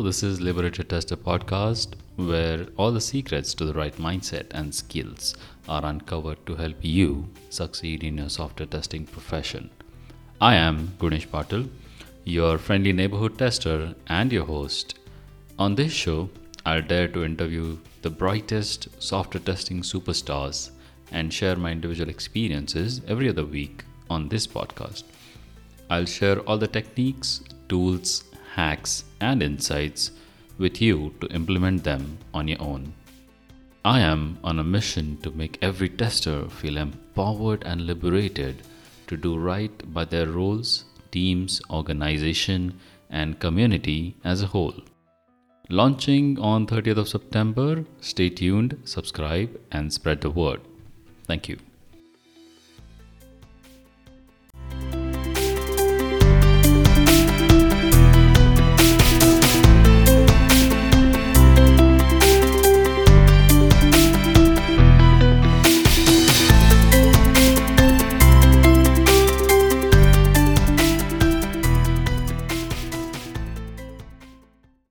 this is Liberated Tester podcast, where all the secrets to the right mindset and skills are uncovered to help you succeed in your software testing profession. I am Gunesh Patil, your friendly neighborhood tester and your host. On this show, I'll dare to interview the brightest software testing superstars and share my individual experiences every other week on this podcast. I'll share all the techniques, tools, hacks, and insights with you to implement them on your own. I am on a mission to make every tester feel empowered and liberated to do right by their roles, teams, organization, and community as a whole. Launching on 30th of September, stay tuned, subscribe, and spread the word. Thank you.